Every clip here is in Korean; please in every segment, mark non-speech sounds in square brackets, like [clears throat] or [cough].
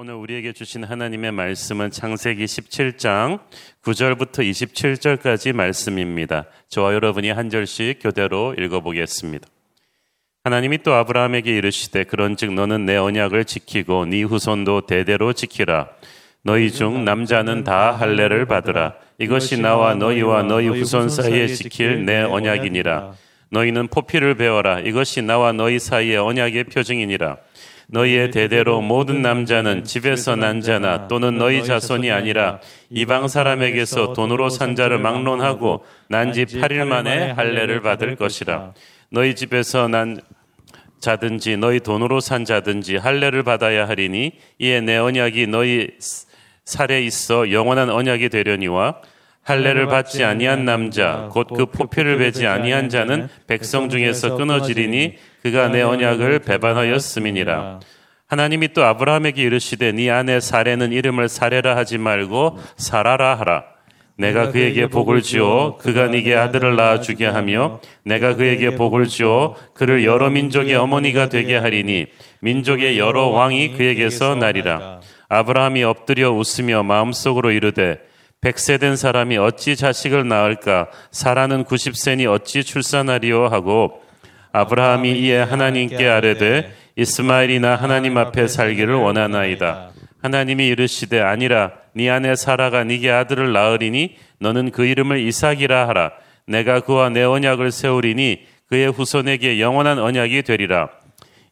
오늘 우리에게 주신 하나님의 말씀은 창세기 17장 9절부터 27절까지 말씀입니다. 저와 여러분이 한 절씩 교대로 읽어보겠습니다. 하나님이 또 아브라함에게 이르시되 그런즉 너는 내 언약을 지키고 네 후손도 대대로 지키라. 너희 중 남자는 다 할례를 받으라. 이것이 나와 너희와 너희 후손 사이에 지킬 내 언약이니라. 너희는 포피를 배워라. 이것이 나와 너희 사이의 언약의 표징이니라. 너희의 대대로 모든 남자는 집에서 난 자나 또는 너희 자손이 아니라 이방 사람에게서 돈으로 산 자를 막론하고 난 지 8일 만에 할례를 받을 것이라. 너희 집에서 난 자든지 너희 돈으로 산 자든지 할례를 받아야 하리니 이에 내 언약이 너희 살에 있어 영원한 언약이 되려니와 할례를 받지 아니한 남자 곧 그 포피를 베지 아니한 자는 백성 중에서 끊어지리니 그가 내 언약을 배반하였음이니라. 하나님이 또 아브라함에게 이르시되 네 아내 사례는 이름을 사례라 하지 말고 사라라 하라. 내가 그에게 복을 주어 그가 네게 아들을 낳아 주게 하며 내가 그에게 복을 주어 그를 여러 민족의 어머니가 되게 하리니 민족의 여러 왕이 그에게서 나리라. 아브라함이 엎드려 웃으며 마음속으로 이르되 백세 된 사람이 어찌 자식을 낳을까 사라는 90세니 어찌 출산하리요 하고 아브라함이 이에 하나님께 아뢰되 이스마엘이나 하나님 앞에 살기를 원하나이다. 하나님이 이르시되 아니라 네 아내 사라가 네게 아들을 낳으리니 너는 그 이름을 이삭이라 하라. 내가 그와 내 언약을 세우리니 그의 후손에게 영원한 언약이 되리라.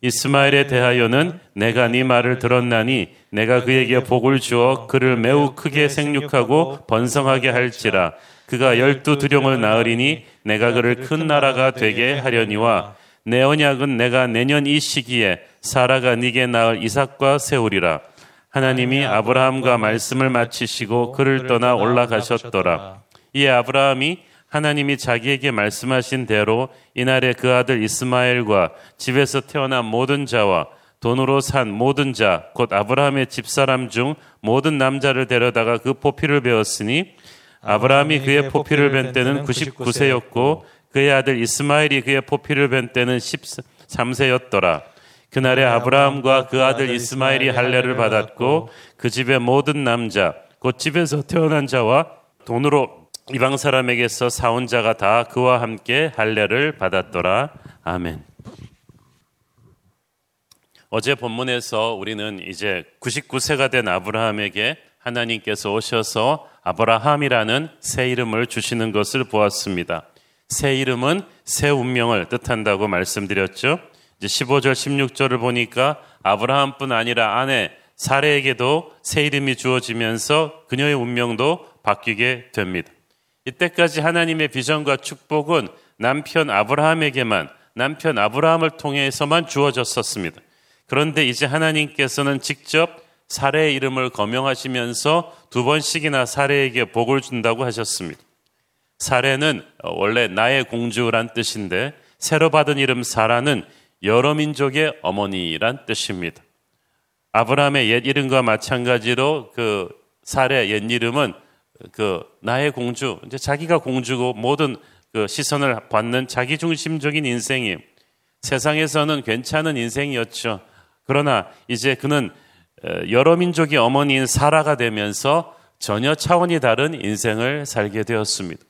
이스마엘에 대하여는 내가 네 말을 들었나니 내가 그에게 복을 주어 그를 매우 크게 생육하고 번성하게 할지라 그가 열두 두령을 낳으리니 내가 그를 큰 나라가 되게 하려니와 내 언약은 내가 내년 이 시기에 사라가 네게 낳을 이삭과 세우리라. 하나님이 아브라함과 말씀을 마치시고 그를 떠나 올라가셨더라. 이에 아브라함이 하나님이 자기에게 말씀하신 대로 이날에 그 아들 이스마엘과 집에서 태어난 모든 자와 돈으로 산 모든 자, 곧 아브라함의 집사람 중 모든 남자를 데려다가 그 포피를 베었으니 아브라함이 그의 포피를 벤 때는 99세였고 그의 아들 이스마엘이 그의 포피를 벤 때는 13세였더라. 그날에 아브라함과 그 아들 이스마엘이 할례를 받았고 그 집의 모든 남자, 곧 집에서 태어난 자와 돈으로 이방 사람에게서 사온 자가 다 그와 함께 할례를 받았더라. 아멘. 어제 본문에서 우리는 이제 99세가 된 아브라함에게 하나님께서 오셔서 아브라함이라는 새 이름을 주시는 것을 보았습니다. 새 이름은 새 운명을 뜻한다고 말씀드렸죠. 이제 15절, 16절을 보니까 아브라함뿐 아니라 아내 사례에게도 새 이름이 주어지면서 그녀의 운명도 바뀌게 됩니다. 이때까지 하나님의 비전과 축복은 남편 아브라함에게만 남편 아브라함을 통해서만 주어졌었습니다. 그런데 이제 하나님께서는 직접 사례의 이름을 거명하시면서 두 번씩이나 사례에게 복을 준다고 하셨습니다. 사례는 원래 나의 공주란 뜻인데 새로 받은 이름 사라는 여러 민족의 어머니란 뜻입니다. 아브라함의 옛 이름과 마찬가지로 그 사례 옛 이름은 그 나의 공주 이제 자기가 공주고 모든 그 시선을 받는 자기 중심적인 인생이 세상에서는 괜찮은 인생이었죠. 그러나 이제 그는 여러 민족의 어머니인 사라가 되면서 전혀 차원이 다른 인생을 살게 되었습니다.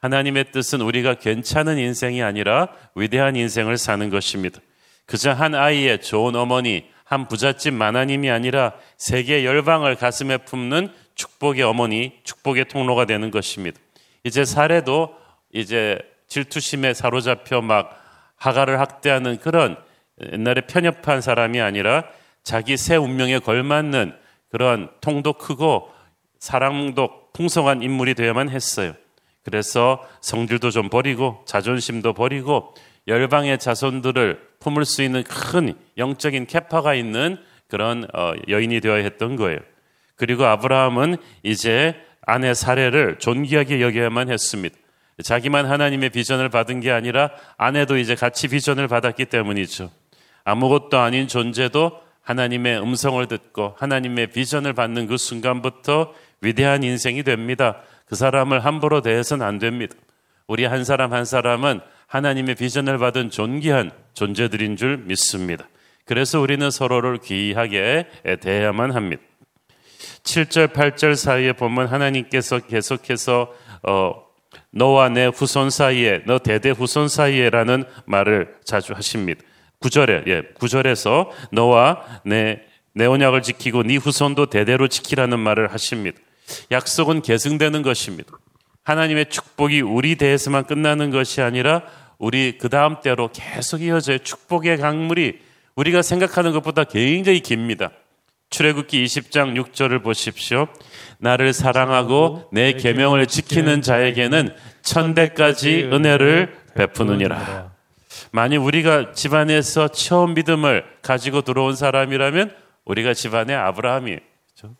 하나님의 뜻은 우리가 괜찮은 인생이 아니라 위대한 인생을 사는 것입니다. 그저 한 아이의 좋은 어머니, 한 부잣집 마나님이 아니라 세계 열방을 가슴에 품는 축복의 어머니, 축복의 통로가 되는 것입니다. 이제 사례도 이제 질투심에 사로잡혀 막 하가를 학대하는 그런 옛날에 편협한 사람이 아니라 자기 새 운명에 걸맞는 그런 통도 크고 사랑도 풍성한 인물이 되어야만 했어요. 그래서 성질도 좀 버리고 자존심도 버리고 열방의 자손들을 품을 수 있는 큰 영적인 캐파가 있는 그런 어, 여인이 되어야 했던 거예요. 그리고 아브라함은 이제 아내 사례를 존귀하게 여겨야만 했습니다. 자기만 하나님의 비전을 받은 게 아니라 아내도 이제 같이 비전을 받았기 때문이죠. 아무것도 아닌 존재도 하나님의 음성을 듣고 하나님의 비전을 받는 그 순간부터 위대한 인생이 됩니다. 그 사람을 함부로 대해서는 안 됩니다. 우리 한 사람 한 사람은 하나님의 비전을 받은 존귀한 존재들인 줄 믿습니다. 그래서 우리는 서로를 귀하게 대해야만 합니다. 7절, 8절 사이에 보면 하나님께서 계속해서 어, 너와 내 후손 사이에, 너 대대 후손 사이에라는 말을 자주 하십니다. 9절에, 예, 9절에서 너와 내, 내 언약을 지키고 네 후손도 대대로 지키라는 말을 하십니다. 약속은 계승되는 것입니다. 하나님의 축복이 우리 대해서만 끝나는 것이 아니라 우리 그 다음 때로 계속 이어져요. 축복의 강물이 우리가 생각하는 것보다 굉장히 깁니다. 출애굽기 20장 6절을 보십시오. 나를 사랑하고 내 계명을 지키는 자에게는 천대까지 은혜를 베푸느니라. 만약 우리가 집안에서 처음 믿음을 가지고 들어온 사람이라면 우리가 집안의 아브라함이 그렇죠?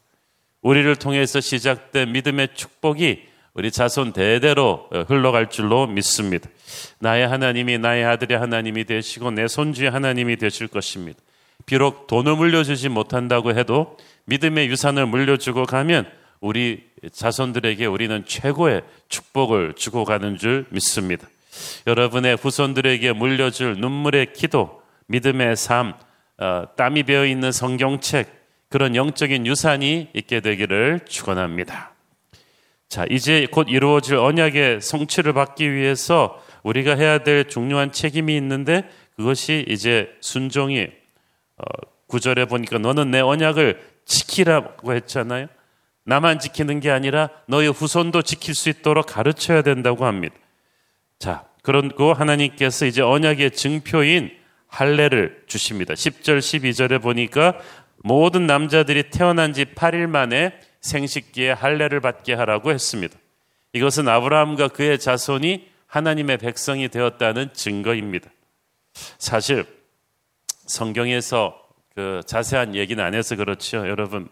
우리를 통해서 시작된 믿음의 축복이 우리 자손 대대로 흘러갈 줄로 믿습니다. 나의 하나님이 나의 아들의 하나님이 되시고 내 손주의 하나님이 되실 것입니다. 비록 돈을 물려주지 못한다고 해도 믿음의 유산을 물려주고 가면 우리 자손들에게 우리는 최고의 축복을 주고 가는 줄 믿습니다. 여러분의 후손들에게 물려줄 눈물의 기도, 믿음의 삶, 어, 땀이 배어 있는 성경책, 그런 영적인 유산이 있게 되기를 축원합니다. 자, 이제 곧 이루어질 언약의 성취를 받기 위해서 우리가 해야 될 중요한 책임이 있는데 그것이 이제 순종이 어, 구절에 보니까 너는 내 언약을 지키라고 했잖아요. 나만 지키는 게 아니라 너의 후손도 지킬 수 있도록 가르쳐야 된다고 합니다. 자, 그런고 하나님께서 이제 언약의 증표인 할례를 주십니다. 10절, 12절에 보니까 모든 남자들이 태어난 지 8일 만에 생식기에 할례를 받게 하라고 했습니다. 이것은 아브라함과 그의 자손이 하나님의 백성이 되었다는 증거입니다. 사실 성경에서 그 자세한 얘기는 안 해서 그렇죠. 여러분,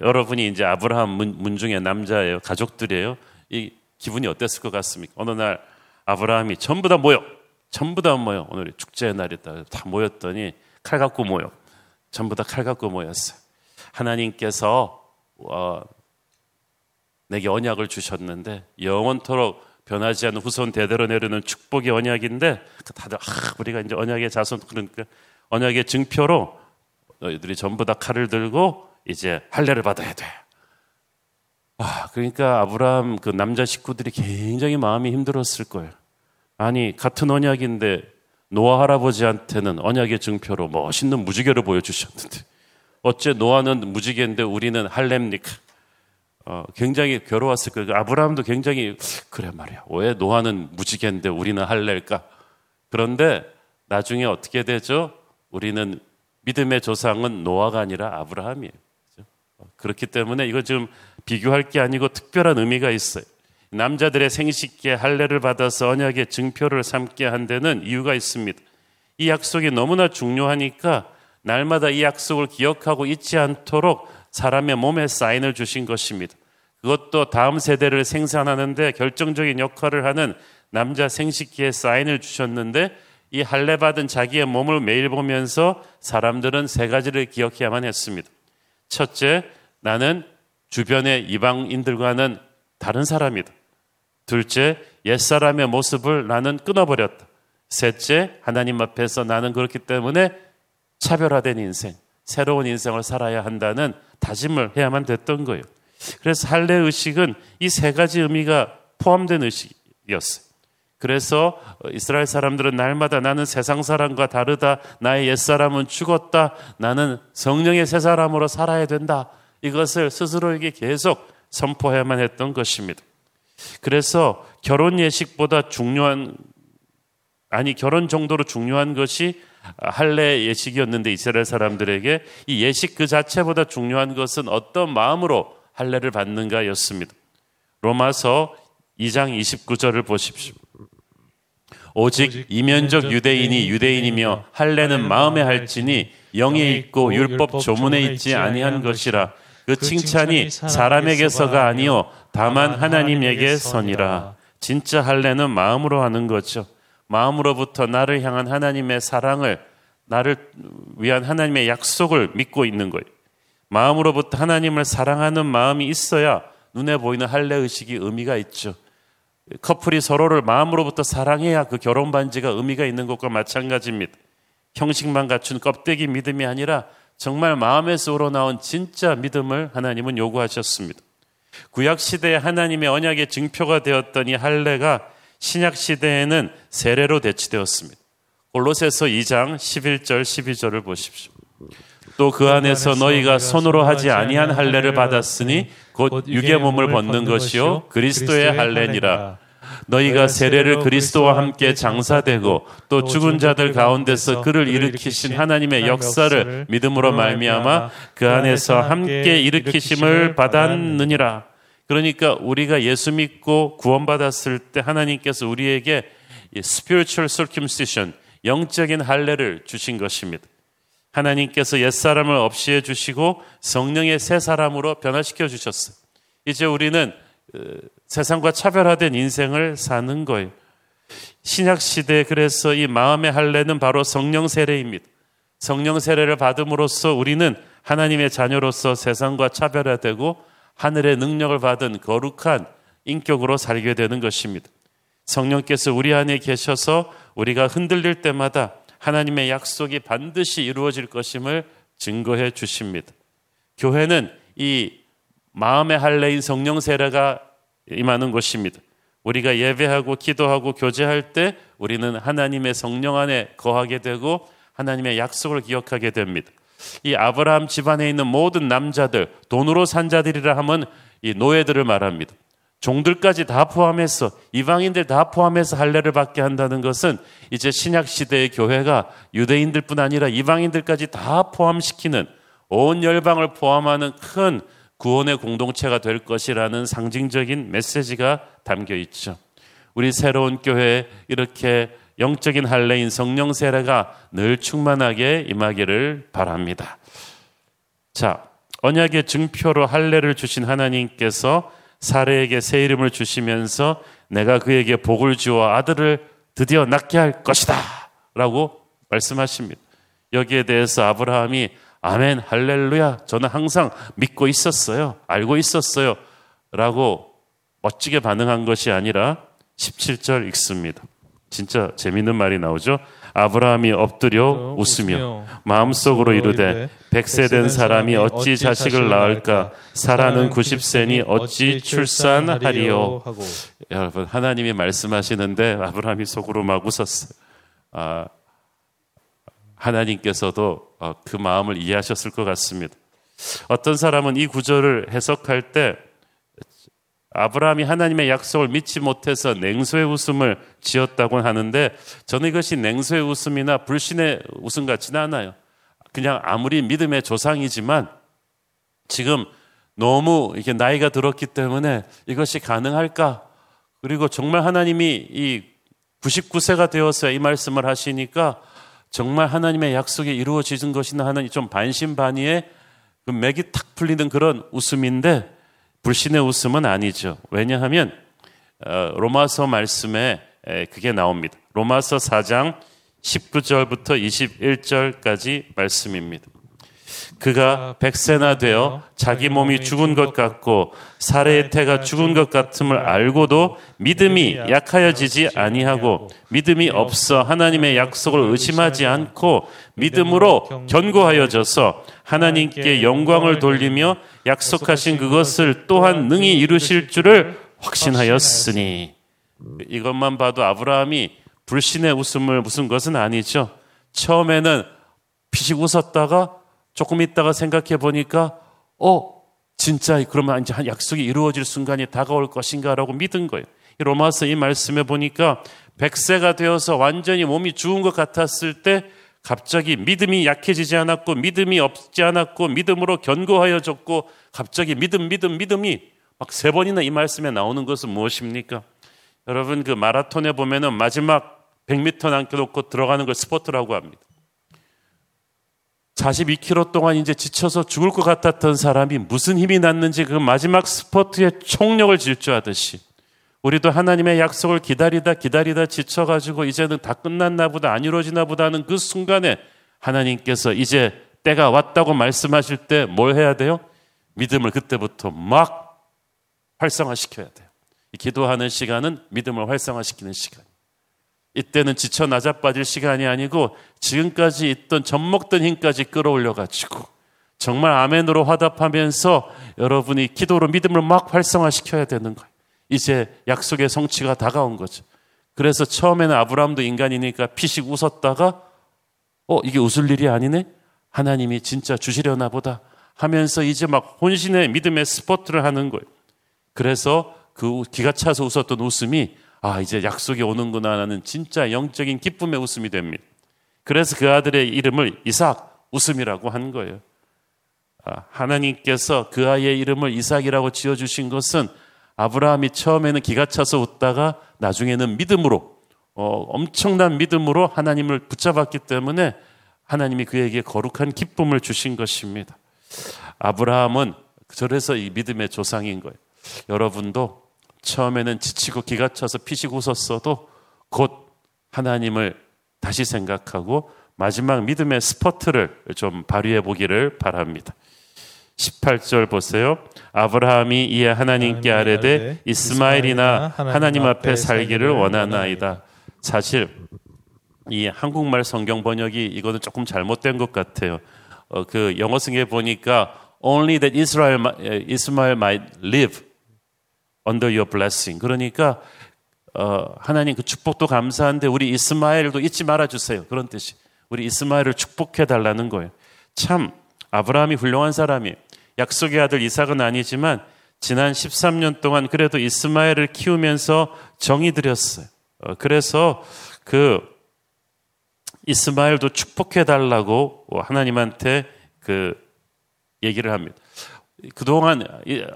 여러분이 이제 아브라함 문, 문 중에 남자예요. 가족들이에요. 이 기분이 어땠을 것 같습니까? 어느 날 아브라함이 전부 다 모여. 전부 다 모여. 오늘 축제의 날이다. 다 모였더니 칼 갖고 모여. 전부 다 칼 갖고 모였어요. 하나님께서 어, 내게 언약을 주셨는데 영원토록 변하지 않는 후손 대대로 내려는 축복의 언약인데 다들 아, 우리가 이제 언약의 자손 그러니까 언약의 증표로 너희들이 전부 다 칼을 들고 이제 할례를 받아야 돼. 아, 그러니까 아브라함 그 남자 식구들이 굉장히 마음이 힘들었을 거예요. 아니, 같은 언약인데 노아 할아버지한테는 언약의 증표로 멋있는 무지개를 보여주셨는데 어째 노아는 무지개인데 우리는 할례입니까? 어, 굉장히 괴로웠을 거예요. 아브라함도 굉장히 그래 말이야. 왜 노아는 무지개인데 우리는 할례일까? 그런데 나중에 어떻게 되죠? 우리는 믿음의 조상은 노아가 아니라 아브라함이에요. 그렇기 때문에 이거 지금 비교할 게 아니고 특별한 의미가 있어요. 남자들의 생식기에 할례를 받아서 언약의 증표를 삼게 한 데는 이유가 있습니다. 이 약속이 너무나 중요하니까 날마다 이 약속을 기억하고 잊지 않도록 사람의 몸에 사인을 주신 것입니다. 그것도 다음 세대를 생산하는데 결정적인 역할을 하는 남자 생식기에 사인을 주셨는데 이 할례 받은 자기의 몸을 매일 보면서 사람들은 세 가지를 기억해야만 했습니다. 첫째, 나는 주변의 이방인들과는 다른 사람이다. 둘째, 옛사람의 모습을 나는 끊어버렸다. 셋째, 하나님 앞에서 나는 그렇기 때문에 차별화된 인생, 새로운 인생을 살아야 한다는 다짐을 해야만 됐던 거예요. 그래서 할례 의식은 이 세 가지 의미가 포함된 의식이었어요. 그래서 이스라엘 사람들은 날마다 나는 세상 사람과 다르다. 나의 옛사람은 죽었다. 나는 성령의 새 사람으로 살아야 된다. 이것을 스스로에게 계속 선포해야만 했던 것입니다. 그래서 결혼 예식보다 중요한 아니 결혼 정도로 중요한 것이 할례 예식이었는데 이스라엘 사람들에게 이 예식 그 자체보다 중요한 것은 어떤 마음으로 할례를 받는가였습니다. 로마서 2장 29절을 보십시오. 오직 이면적 유대인이 유대인이며 할례는 마음에 할지니 영에 있고 율법 조문에 있지 아니한 것이라 그, 그 칭찬이 사람에게서가 아니요 다만 하나님에게 선이라 진짜 할례는 마음으로 하는 거죠. 마음으로부터 나를 향한 하나님의 사랑을 나를 위한 하나님의 약속을 믿고 있는 거예요. 마음으로부터 하나님을 사랑하는 마음이 있어야 눈에 보이는 할례 의식이 의미가 있죠. 커플이 서로를 마음으로부터 사랑해야 그 결혼 반지가 의미가 있는 것과 마찬가지입니다. 형식만 갖춘 껍데기 믿음이 아니라 정말 마음에서 우러나온 진짜 믿음을 하나님은 요구하셨습니다. 구약 시대에 하나님의 언약의 증표가 되었던 이 할례가 신약 시대에는 세례로 대치되었습니다. 골로새서 2장 11절 12절을 보십시오. 또 그 안에서 너희가 손으로 하지 아니한 할례를 받았으니 곧 육의 몸을 벗는 것이요 그리스도의 할례니라. 너희가 세례를 그리스도와 함께 장사되고 또 죽은 자들 가운데서 그를 일으키신 하나님의 역사를 믿음으로 말미암아 그 안에서 함께 일으키심을 받았느니라. 그러니까 우리가 예수 믿고 구원받았을 때 하나님께서 우리에게 spiritual circumcision 영적인 할례를 주신 것입니다. 하나님께서 옛사람을 없이 해 주시고 성령의 새 사람으로 변화시켜 주셨어요. 이제 우리는 어, 세상과 차별화된 인생을 사는 거예요. 신약 시대 그래서 이 마음의 할례는 바로 성령 세례입니다. 성령 세례를 받음으로써 우리는 하나님의 자녀로서 세상과 차별화되고 하늘의 능력을 받은 거룩한 인격으로 살게 되는 것입니다. 성령께서 우리 안에 계셔서 우리가 흔들릴 때마다 하나님의 약속이 반드시 이루어질 것임을 증거해 주십니다. 교회는 이 마음의 할례인 성령 세례가 임하는 곳입니다. 우리가 예배하고 기도하고 교제할 때 우리는 하나님의 성령 안에 거하게 되고 하나님의 약속을 기억하게 됩니다. 이 아브라함 집안에 있는 모든 남자들, 돈으로 산 자들이라 하면 이 노예들을 말합니다. 종들까지 다 포함해서 이방인들 다 포함해서 할례를 받게 한다는 것은 이제 신약 시대의 교회가 유대인들뿐 아니라 이방인들까지 다 포함시키는 온 열방을 포함하는 큰 구원의 공동체가 될 것이라는 상징적인 메시지가 담겨 있죠. 우리 새로운 교회에 이렇게 영적인 할례인 성령 세례가 늘 충만하게 임하기를 바랍니다. 자, 언약의 증표로 할례를 주신 하나님께서 사례에게 새 이름을 주시면서 내가 그에게 복을 주어 아들을 드디어 낳게 할 것이다. 라고 말씀하십니다. 여기에 대해서 아브라함이 아멘, 할렐루야. 저는 항상 믿고 있었어요. 알고 있었어요. 라고 멋지게 반응한 것이 아니라 17절 읽습니다. 진짜 재밌는 말이 나오죠. 아브라함이 엎드려 웃으며 마음속으로 이르되 백세 된 사람이 어찌 자식을 낳을까 사라는 90세니 어찌 출산하리요 여러분 하나님이 말씀하시는데 아브라함이 속으로 막 웃었어요. 아, 하나님께서도 어, 그 마음을 이해하셨을 것 같습니다. 어떤 사람은 이 구절을 해석할 때 아브라함이 하나님의 약속을 믿지 못해서 냉소의 웃음을 지었다고 하는데 저는 이것이 냉소의 웃음이나 불신의 웃음 같지는 않아요. 그냥 아무리 믿음의 조상이지만 지금 너무 이게 나이가 들었기 때문에 이것이 가능할까? 그리고 정말 하나님이 이 99세가 되어서 이 말씀을 하시니까 정말 하나님의 약속이 이루어지는 것이나 하는 좀 반신반의의 그 맥이 탁 풀리는 그런 웃음인데 불신의 웃음은 아니죠. 왜냐하면 어, 로마서 말씀에 그게 나옵니다. 로마서 4장 19절부터 21절까지 말씀입니다. 그가 백세나 되어 자기 몸이 죽은 것 같고 살해의 태가 죽은 것 같음을 알고도 믿음이 약하여지지 아니하고 믿음이 없어 하나님의 약속을 의심하지 않고 믿음으로 견고하여져서 하나님께 영광을 돌리며 약속하신 그것을 또한 능히 이루실 줄을 확신하였으니 이것만 봐도 아브라함이 불신의 웃음을 무슨 것은 아니죠. 처음에는 피식 웃었다가 조금 있다가 생각해 보니까 어 진짜 그러면 이제 한 약속이 이루어질 순간이 다가올 것인가라고 믿은 거예요. 로마서 이 말씀에 보니까 백세가 되어서 완전히 몸이 죽은 것 같았을 때 갑자기 믿음이 약해지지 않았고 믿음이 없지 않았고 믿음으로 견고하여졌고 갑자기 믿음 믿음 믿음이 막 세 번이나 이 말씀에 나오는 것은 무엇입니까? 여러분 그 마라톤에 보면은 마지막 100m 남겨놓고 들어가는 걸 스포트라고 합니다. 42km 동안 이제 지쳐서 죽을 것 같았던 사람이 무슨 힘이 났는지 그 마지막 스포트에 총력을 질주하듯이 우리도 하나님의 약속을 기다리다 기다리다 지쳐가지고 이제는 다 끝났나 보다 안 이루어지나 보다 하는 그 순간에 하나님께서 이제 때가 왔다고 말씀하실 때 뭘 해야 돼요? 믿음을 그때부터 막 활성화시켜야 돼요. 기도하는 시간은 믿음을 활성화시키는 시간. 이때는 지쳐 나자빠질 시간이 아니고 지금까지 있던 젖먹던 힘까지 끌어올려 가지고 정말 아멘으로 화답하면서 여러분이 기도로 믿음을 막 활성화시켜야 되는 거예요. 이제 약속의 성취가 다가온 거죠. 그래서 처음에는 아브라함도 인간이니까 피식 웃었다가 어 이게 웃을 일이 아니네. 하나님이 진짜 주시려나 보다 하면서 이제 막 혼신의 믿음의 스포트를 하는 거예요. 그래서 그 기가 차서 웃었던 웃음이 아, 이제 약속이 오는구나 하는 진짜 영적인 기쁨의 웃음이 됩니다. 그래서 그 아들의 이름을 이삭 웃음이라고 한 거예요. 아, 하나님께서 그 아이의 이름을 이삭이라고 지어주신 것은 아브라함이 처음에는 기가 차서 웃다가 나중에는 믿음으로, 어, 엄청난 믿음으로 하나님을 붙잡았기 때문에 하나님이 그에게 거룩한 기쁨을 주신 것입니다. 아브라함은 그래서 이 믿음의 조상인 거예요. 여러분도 처음에는 지치고 기가 차서 피식 웃었어도 곧 하나님을 다시 생각하고 마지막 믿음의 스포트를 좀 발휘해 보기를 바랍니다. 18절 보세요. 아브라함이 이에 하나님께 아뢰되 이스마엘이나 하나님 앞에 살기를 원하나이다. 사실 이 한국말 성경 번역이 이거는 조금 잘못된 것 같아요. 어, 그 영어 성에 보니까 only that Israel, Israel might live under your blessing. 그러니까 어, 하나님 그 축복도 감사한데 우리 이스마엘도 잊지 말아 주세요. 그런 뜻이. 우리 이스마엘을 축복해 달라는 거예요. 참 아브라함이 훌륭한 사람이에요. 약속의 아들 이삭은 아니지만 지난 13년 동안 그래도 이스마엘을 키우면서 정이 들였어요. 어, 그래서 그 이스마엘도 축복해 달라고 하나님한테 그 얘기를 합니다. 그동안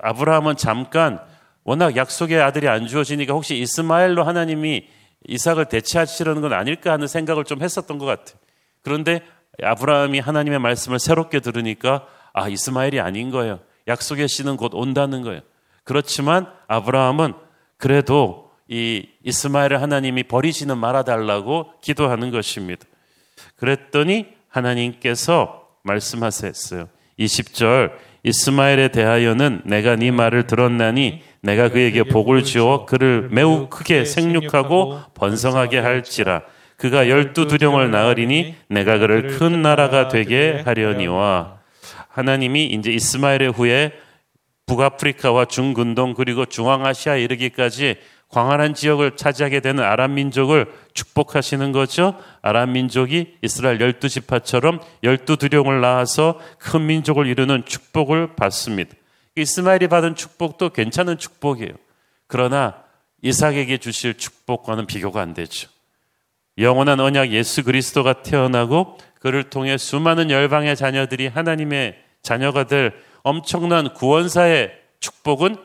아브라함은 잠깐 워낙 약속의 아들이 안 주어지니까 혹시 이스마엘로 하나님이 이삭을 대체하시려는 건 아닐까 하는 생각을 좀 했었던 것 같아요. 그런데 아브라함이 하나님의 말씀을 새롭게 들으니까 아, 이스마엘이 아닌 거예요. 약속의 씨는 곧 온다는 거예요. 그렇지만 아브라함은 그래도 이 이스마엘을 하나님이 버리지는 말아달라고 기도하는 것입니다. 그랬더니 하나님께서 말씀하셨어요. 20절 이스마엘에 대하여는 내가 네 말을 들었나니 내가 그에게 복을 주어 그를 매우 크게 생육하고 번성하게 할지라. 그가 열두 두령을 낳으리니 내가 그를 큰 나라가 되게 하려니와. 하나님이 이제 이스마엘의 후에 북아프리카와 중근동 그리고 중앙아시아에 이르기까지 광활한 지역을 차지하게 되는 아람 민족을 축복하시는 거죠. 아람 민족이 이스라엘 열두 지파처럼 열두 두령을 낳아서 큰 민족을 이루는 축복을 받습니다. 이스마엘이 받은 축복도 괜찮은 축복이에요. 그러나 이삭에게 주실 축복과는 비교가 안 되죠. 영원한 언약 예수 그리스도가 태어나고 그를 통해 수많은 열방의 자녀들이 하나님의 자녀가 될 엄청난 구원사의 축복은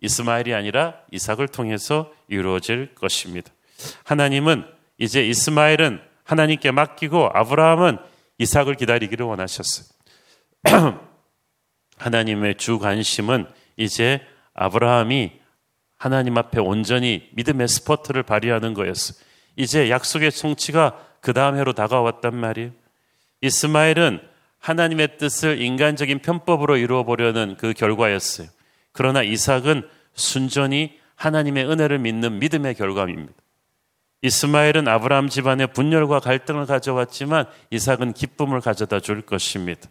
이스마엘이 아니라 이삭을 통해서 이루어질 것입니다. 하나님은 이제 이스마엘은 하나님께 맡기고 아브라함은 이삭을 기다리기를 원하셨어요. [clears throat] 하나님의 주 관심은 이제 아브라함이 하나님 앞에 온전히 믿음의 스포트를 발휘하는 거였어요. 이제 약속의 성취가 그 다음 해로 다가왔단 말이에요. 이스마엘은 하나님의 뜻을 인간적인 편법으로 이루어 보려는 그 결과였어요. 그러나 이삭은 순전히 하나님의 은혜를 믿는 믿음의 결과입니다. 이스마엘은 아브라함 집안의 분열과 갈등을 가져왔지만 이삭은 기쁨을 가져다 줄 것입니다.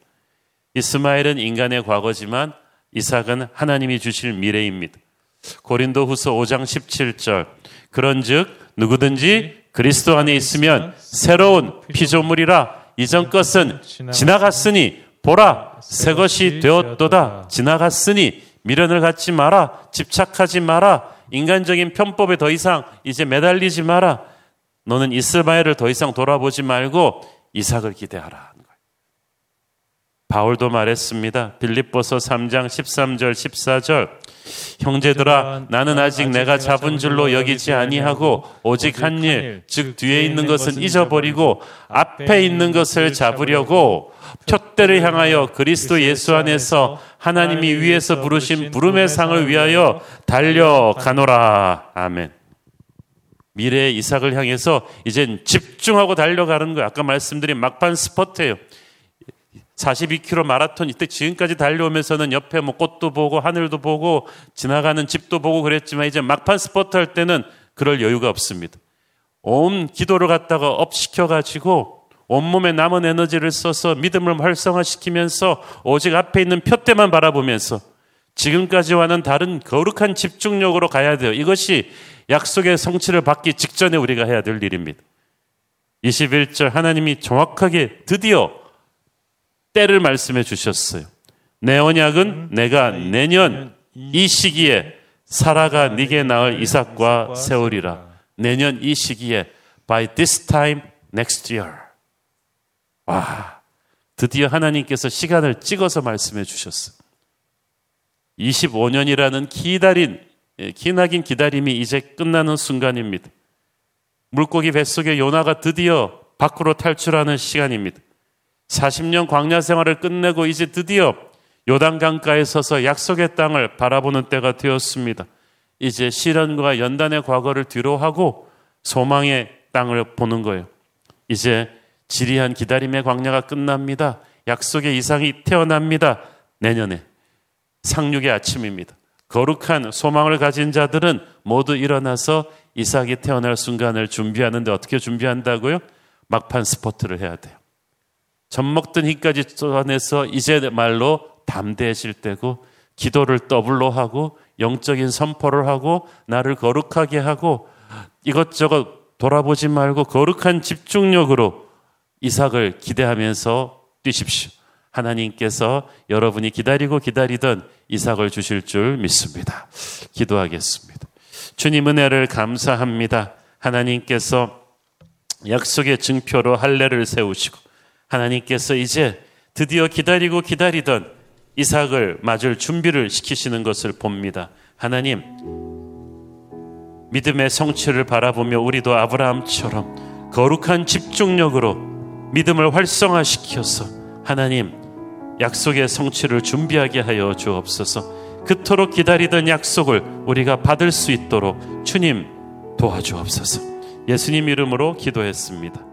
이스마엘은 인간의 과거지만 이삭은 하나님이 주실 미래입니다. 고린도 후서 5장 17절. 그런 즉, 누구든지 그리스도 안에 있으면 새로운 피조물이라 이전 것은 지나갔으니 보라, 새 것이 되었도다. 지나갔으니 미련을 갖지 마라. 집착하지 마라. 인간적인 편법에 더 이상 이제 매달리지 마라. 너는 이스마엘을 더 이상 돌아보지 말고 이삭을 기대하라. 바울도 말했습니다. 빌립보서 3장 13절 14절 형제들아 나는 아직 내가 잡은 줄로 여기지 아니하고 오직 한 일 즉 뒤에 있는 것은 잊어버리고 앞에 있는 것을 잡으려고 표대를 향하여 그리스도 예수 안에서 하나님이 위에서 부르신 부름의 상을 위하여 달려가노라. 아멘. 미래의 이삭을 향해서 이젠 집중하고 달려가는 거예요. 아까 말씀드린 막판 스포트예요. 42km 마라톤 이때 지금까지 달려오면서는 옆에 뭐 꽃도 보고 하늘도 보고 지나가는 집도 보고 그랬지만 이제 막판 스포트 할 때는 그럴 여유가 없습니다. 온 기도를 갖다가 업시켜 가지고 온몸에 남은 에너지를 써서 믿음을 활성화시키면서 오직 앞에 있는 표대만 바라보면서 지금까지와는 다른 거룩한 집중력으로 가야 돼요. 이것이 약속의 성취를 받기 직전에 우리가 해야 될 일입니다. 21절 하나님이 정확하게 드디어 때를 말씀해 주셨어요. 내 언약은 내가 내년 이 시기에 사라가 네게 낳을 이삭과 세우리라. 내년 이 시기에 by this time next year. 와, 드디어 하나님께서 시간을 찍어서 말씀해 주셨어요. 25년이라는 기다린, 예, 기나긴 기다림이 이제 끝나는 순간입니다. 물고기 뱃속에 요나가 드디어 밖으로 탈출하는 시간입니다. 40년 광야 생활을 끝내고 이제 드디어 요단 강가에 서서 약속의 땅을 바라보는 때가 되었습니다. 이제 시련과 연단의 과거를 뒤로하고 소망의 땅을 보는 거예요. 이제 지리한 기다림의 광야가 끝납니다. 약속의 이상이 태어납니다. 내년에 상륙의 아침입니다. 거룩한 소망을 가진 자들은 모두 일어나서 이삭이 태어날 순간을 준비하는데 어떻게 준비한다고요? 막판 스퍼트를 해야 돼요. 젖 먹던 힘까지 쏟아내서 이제 말로 담대해질 때고 기도를 더블로 하고 영적인 선포를 하고 나를 거룩하게 하고 이것저것 돌아보지 말고 거룩한 집중력으로 이삭을 기대하면서 뛰십시오. 하나님께서 여러분이 기다리고 기다리던 이삭을 주실 줄 믿습니다. 기도하겠습니다. 주님 은혜를 감사합니다. 하나님께서 약속의 증표로 할례를 세우시고 하나님께서 이제 드디어 기다리고 기다리던 이삭을 맞을 준비를 시키시는 것을 봅니다. 하나님, 믿음의 성취를 바라보며 우리도 아브라함처럼 거룩한 집중력으로 믿음을 활성화시켜서 하나님, 약속의 성취를 준비하게 하여 주옵소서. 그토록 기다리던 약속을 우리가 받을 수 있도록 주님 도와주옵소서. 예수님 이름으로 기도했습니다.